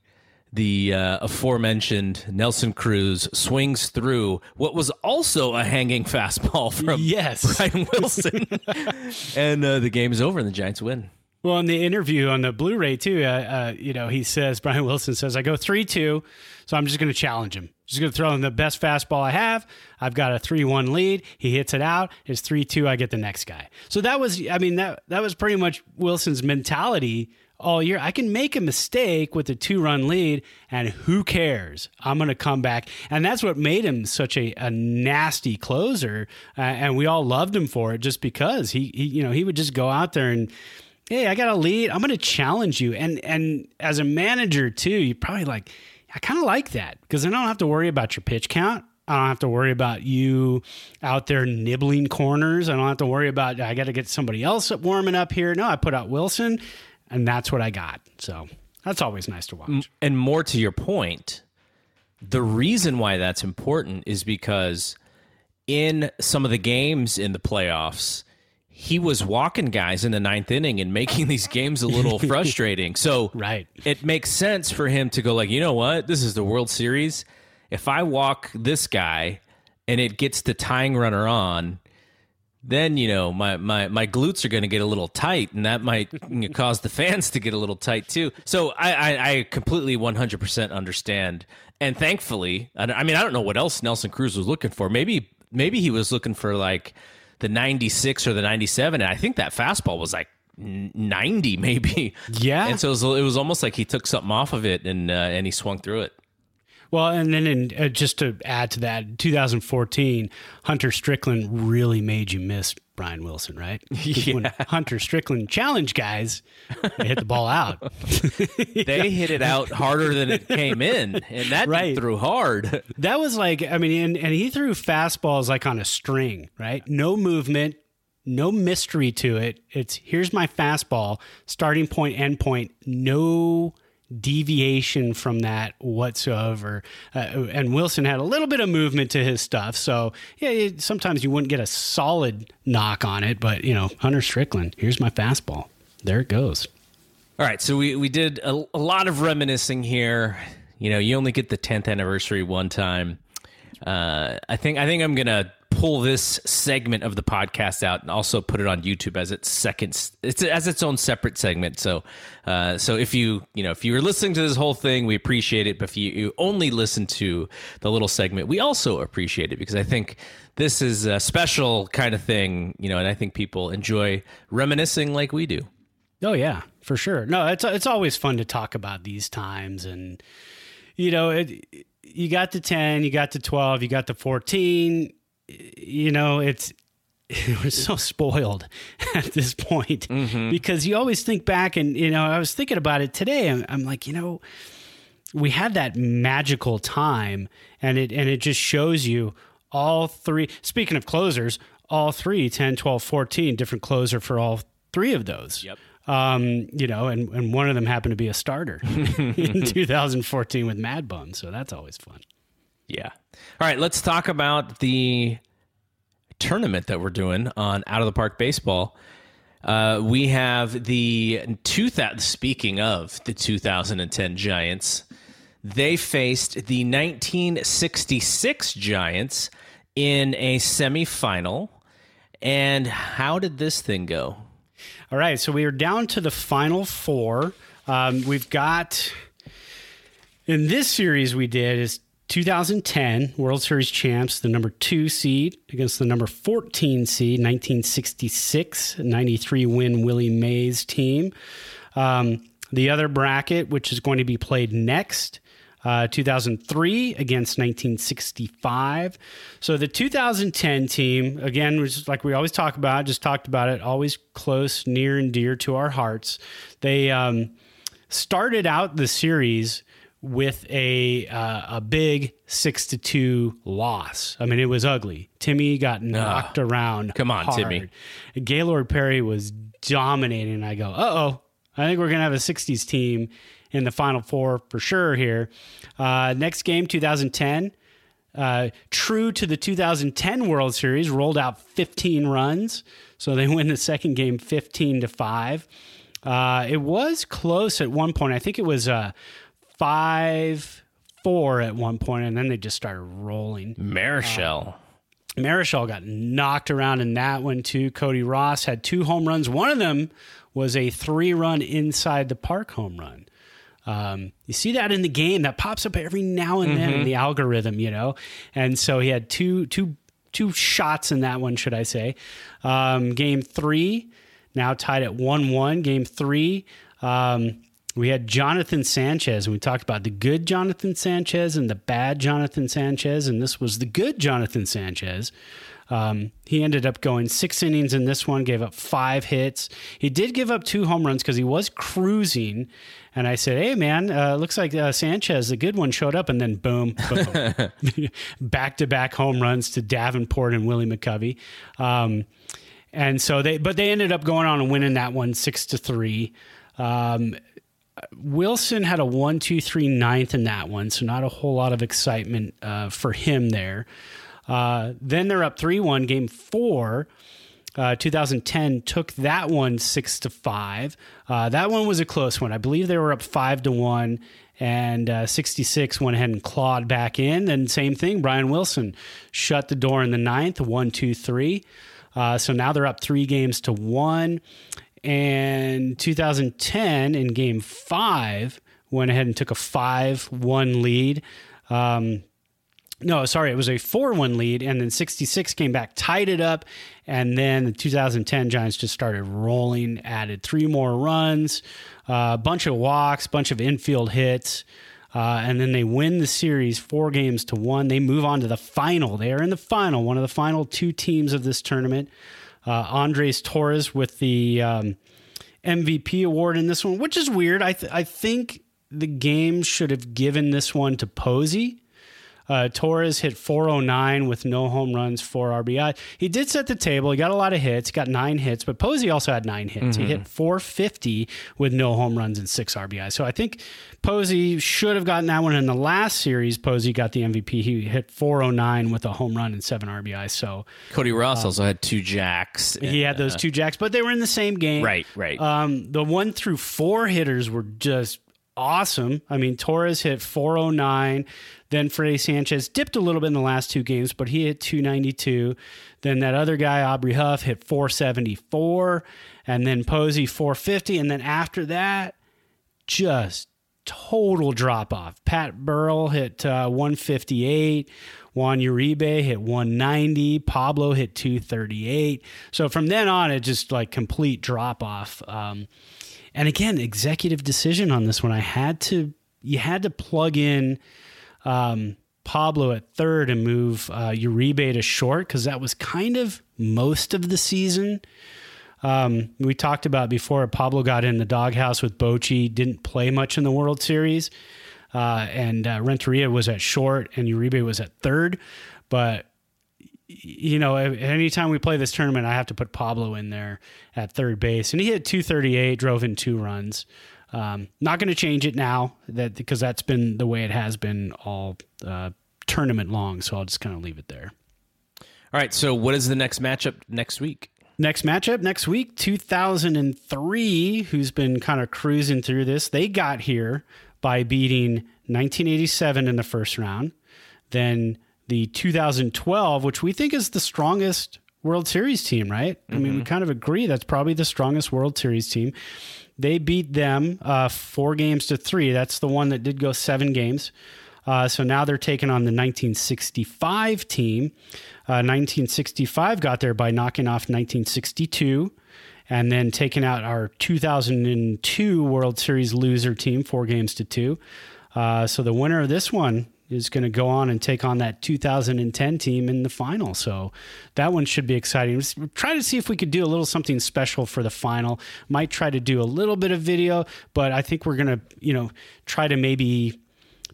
the uh, aforementioned Nelson Cruz swings through what was also a hanging fastball <laughs> from Yes. Brian Wilson, <laughs> and uh, the game is over and the Giants win. Well, in the interview on the Blu-ray too, uh, uh, you know, he says Brian Wilson says, "I go three-two, so I'm just going to challenge him. Just going to throw him the best fastball I have. I've got a three-one lead. He hits it out. It's three-two. I get the next guy. So that was, I mean, that that was pretty much Wilson's mentality all year. I can make a mistake with a two-run lead, and who cares? I'm going to come back, and that's what made him such a, a nasty closer. Uh, and we all loved him for it, just because he, he, you know, he would just go out there and hey, I got a lead. I'm going to challenge you. And and as a manager too, you probably like, I kind of like that because then I don't have to worry about your pitch count. I don't have to worry about you out there nibbling corners. I don't have to worry about I got to get somebody else warming up here. No, I put out Wilson, and that's what I got. So that's always nice to watch. And more to your point, the reason why that's important is because in some of the games in the playoffs, he was walking guys in the ninth inning and making these games a little <laughs> frustrating. So Right. it makes sense for him to go like, you know what, this is the World Series. If I walk this guy and it gets the tying runner on, then you know my my my glutes are going to get a little tight, and that might you <laughs> know, cause the fans to get a little tight too. So I I, I completely one hundred percent understand, and thankfully, I I mean I don't know what else Nelson Cruz was looking for. Maybe maybe he was looking for like the ninety six or the ninety seven, and I think that fastball was like. 90 <laughs> maybe Yeah. and so it was, it was almost like he took something off of it and uh, and he swung through it Well, and then in, uh, just to add to that, 2014, Hunter Strickland really made you miss Brian Wilson, right? <laughs> 'Cause When Hunter Strickland challenged guys, they hit the ball out. <laughs> <laughs> they hit it out harder than it came in and that Right. threw hard That was like, I mean, and, and he threw fastballs like on a string, right? No movement, no mystery to it. It's here's my fastball, starting point, end point, no deviation from that whatsoever. Uh, and Wilson had a little bit of movement to his stuff. So, yeah, it, sometimes you wouldn't get a solid knock on it, but, you know, Hunter Strickland, here's my fastball. There it goes. All right, so we we did a, a lot of reminiscing here. You know, you only get the 10th anniversary one time. Uh, I think I think I'm gonna pull this segment of the podcast out and also put it on YouTube as its second, it's as its own separate segment. So, uh, so if you you know if you were listening to this whole thing, we appreciate it. But if you, you only listen to the little segment, we also appreciate it because I think this is a special kind of thing, you know, and I think people enjoy reminiscing like we do. Oh yeah, for sure. No, it's it's always fun to talk about these times, and you know, it, you got to ten, you got to twelve, you got to fourteen. You know, it's <laughs> we're so spoiled <laughs> at this point because you always think back, and you know, I was thinking about it today. I'm, I'm like, you know, we had that magical time, and it and it just shows you all three. Speaking of closers, all three, 10, 12, 14, different closer for all three of those. Yep. Um, you know, and, and one of them happened to be a starter <laughs> in 2014 with Mad Bum. So that's always fun. Yeah. All right, let's talk about the tournament that we're doing on Out of the Park Baseball. Uh, we have the 2000, speaking of the 2010 Giants, they faced the 1966 Giants in a semifinal. And how did this thing go? All right. So we are down to the final four. Um, we've got in this series we did is 2010 World Series champs, the number two seed against the number 14 seed, 1966 93 win Willie Mays team. Um, the other bracket, which is going to be played next, uh, 2003 against 1965. So the 2010 team, again, was like we always talk about, just talked about it, always close, near, and dear to our hearts. They um, started out the series with a uh, a big six to two loss. I mean, it was ugly. Timmy got knocked around. come on, hard. Timmy. Gaylord Perry was dominating. I go, uh oh, I think we're gonna have a '60s team in the Final Four for sure here. Uh, next game, 2010. Uh, true to the 2010 World Series, rolled out 15 runs, so they win the second game 15 to five. Uh, it was close at one point. I think it was uh, five four at one point, and then they just started rolling. Marichal. Marichal got knocked around in that one too. Cody Ross had two home runs. One of them was a three run inside the park home run. Um, you see that in the game that pops up every now and then in the algorithm, you know. And so he had two two two shots in that one, should I say? Um, game three now tied at one one. Game three. Um, we had Jonathan Sanchez, and we talked about the good Jonathan Sanchez and the bad Jonathan Sanchez, and this was the good Jonathan Sanchez. Um, he ended up going six innings in this one, gave up five hits. He did give up two home runs because he was cruising. And I said, "Hey, man, uh, looks like uh, Sanchez, the good one, showed up." And then, boom, back to back home runs to Davenport and Willie McCovey. Um, and so they, but they ended up going on and winning that one six to three. Um, Wilson had a one, two, three ninth in that one, so not a whole lot of excitement uh, for him there. Uh, then they're up three one. Game four, uh, 2010 took that one six to five. Uh, that one was a close one. I believe they were up five to one, and uh, 66 went ahead and clawed back in. And same thing, Brian Wilson shut the door in the ninth, one, two, three. Uh, so now they're up three games to one. And 2010 in game five went ahead and took a 5 1 lead. Um, no, sorry, it was a 4 1 lead. And then 66 came back, tied it up. And then the 2010 Giants just started rolling, added three more runs, a uh, bunch of walks, bunch of infield hits. Uh, and then they win the series four games to one. They move on to the final. They are in the final, one of the final two teams of this tournament. Uh, Andres Torres with the um, MVP award in this one, which is weird. I th- I think the game should have given this one to Posey. Uh, Torres hit 409 with no home runs, four RBI. He did set the table. He got a lot of hits, got nine hits, but Posey also had nine hits. He hit 450 with no home runs and six RBI. So I think Posey should have gotten that one in the last series. Posey got the MVP. He hit 409 with a home run and seven RBI. So Cody Ross also had two jacks. he had those two jacks, but they were in the same game. Right, right. Um, the one through four hitters were just awesome. I mean, Torres hit 409. Then Freddie Sanchez dipped a little bit in the last two games, but he hit 292. Then that other guy, Aubrey Huff, hit 474. And then Posey 450. And then after that, just total drop off. Pat Burrell hit uh, 158. Juan Uribe hit 190. Pablo hit 238. So from then on, it just like complete drop off. Um, and again, executive decision on this one. I had to, you had to plug in um, Pablo at third and move uh, Uribe to short because that was kind of most of the season. Um, we talked about before Pablo got in the doghouse with Bochy, didn't play much in the World Series. Uh, and uh, Renteria was at short and Uribe was at third. But you know, anytime we play this tournament, I have to put Pablo in there at third base, and he hit 238, drove in two runs. Um, not going to change it now that because that's been the way it has been all uh, tournament long. So I'll just kind of leave it there. All right. So what is the next matchup next week? Next matchup next week, 2003, who's been kind of cruising through this. They got here by beating 1987 in the first round, then the 2012, which we think is the strongest World Series team, right? Mm-hmm. I mean, we mm-hmm. kind of agree that's probably the strongest World Series team. They beat them uh, four games to three. That's the one that did go seven games. Uh, so now they're taking on the 1965 team. Uh, 1965 got there by knocking off 1962 and then taking out our 2002 World Series loser team, four games to two. Uh, so the winner of this one is going to go on and take on that 2010 team in the final. So that one should be exciting. Just try to see if we could do a little something special for the final. Might try to do a little bit of video, but I think we're going to, you know, try to maybe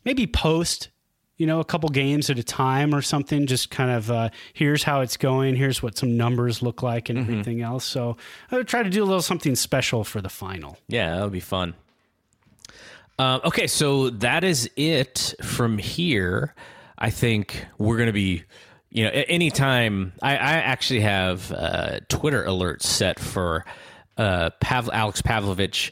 maybe post you know, a couple games at a time or something. Just kind of uh, here's how it's going. Here's what some numbers look like and mm-hmm. everything else. So I would try to do a little something special for the final. Yeah, that would be fun. Uh, okay, so that is it from here. I think we're going to be, you know, anytime I, I actually have uh, Twitter alerts set for uh, Alex Pavlovic.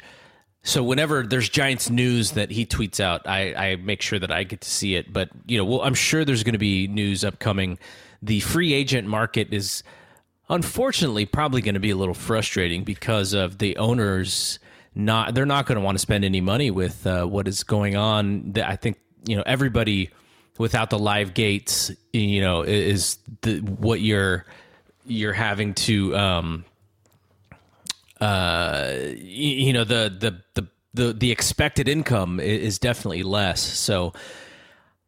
So whenever there's Giants news that he tweets out, I, I make sure that I get to see it. But you know, well, I'm sure there's going to be news upcoming. The free agent market is unfortunately probably going to be a little frustrating because of the owners not they're not going to want to spend any money with uh, what is going on. I think you know everybody without the live gates, you know, is the what you're you're having to um uh you, know the the the the the expected income is definitely less. So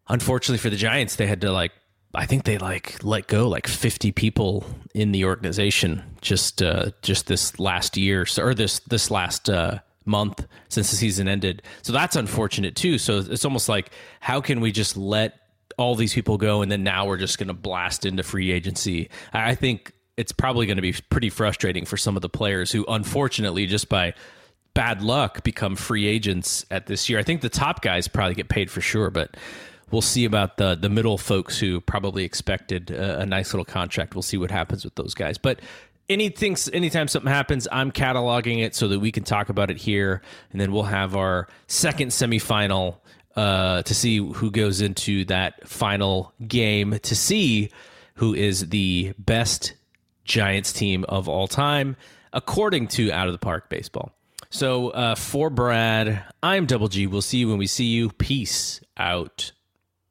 unfortunately for the Giants, they had to like I think they like let go like 50 people in the organization just uh, just this last year or this this last uh, month since the season ended. So that's unfortunate too. So it's almost like how can we just let all these people go and then now we're just going to blast into free agency. I think it's probably going to be pretty frustrating for some of the players who unfortunately just by bad luck become free agents at this year. I think the top guys probably get paid for sure, but we'll see about the the middle folks who probably expected a, a, nice little contract. We'll see what happens with those guys. But anything, anytime something happens, I'm cataloging it so that we can talk about it here, and then we'll have our second semifinal uh, to see who goes into that final game to see who is the best Giants team of all time, according to Out of the Park Baseball. So uh, for Brad, I'm Double G. We'll see you when we see you. Peace out.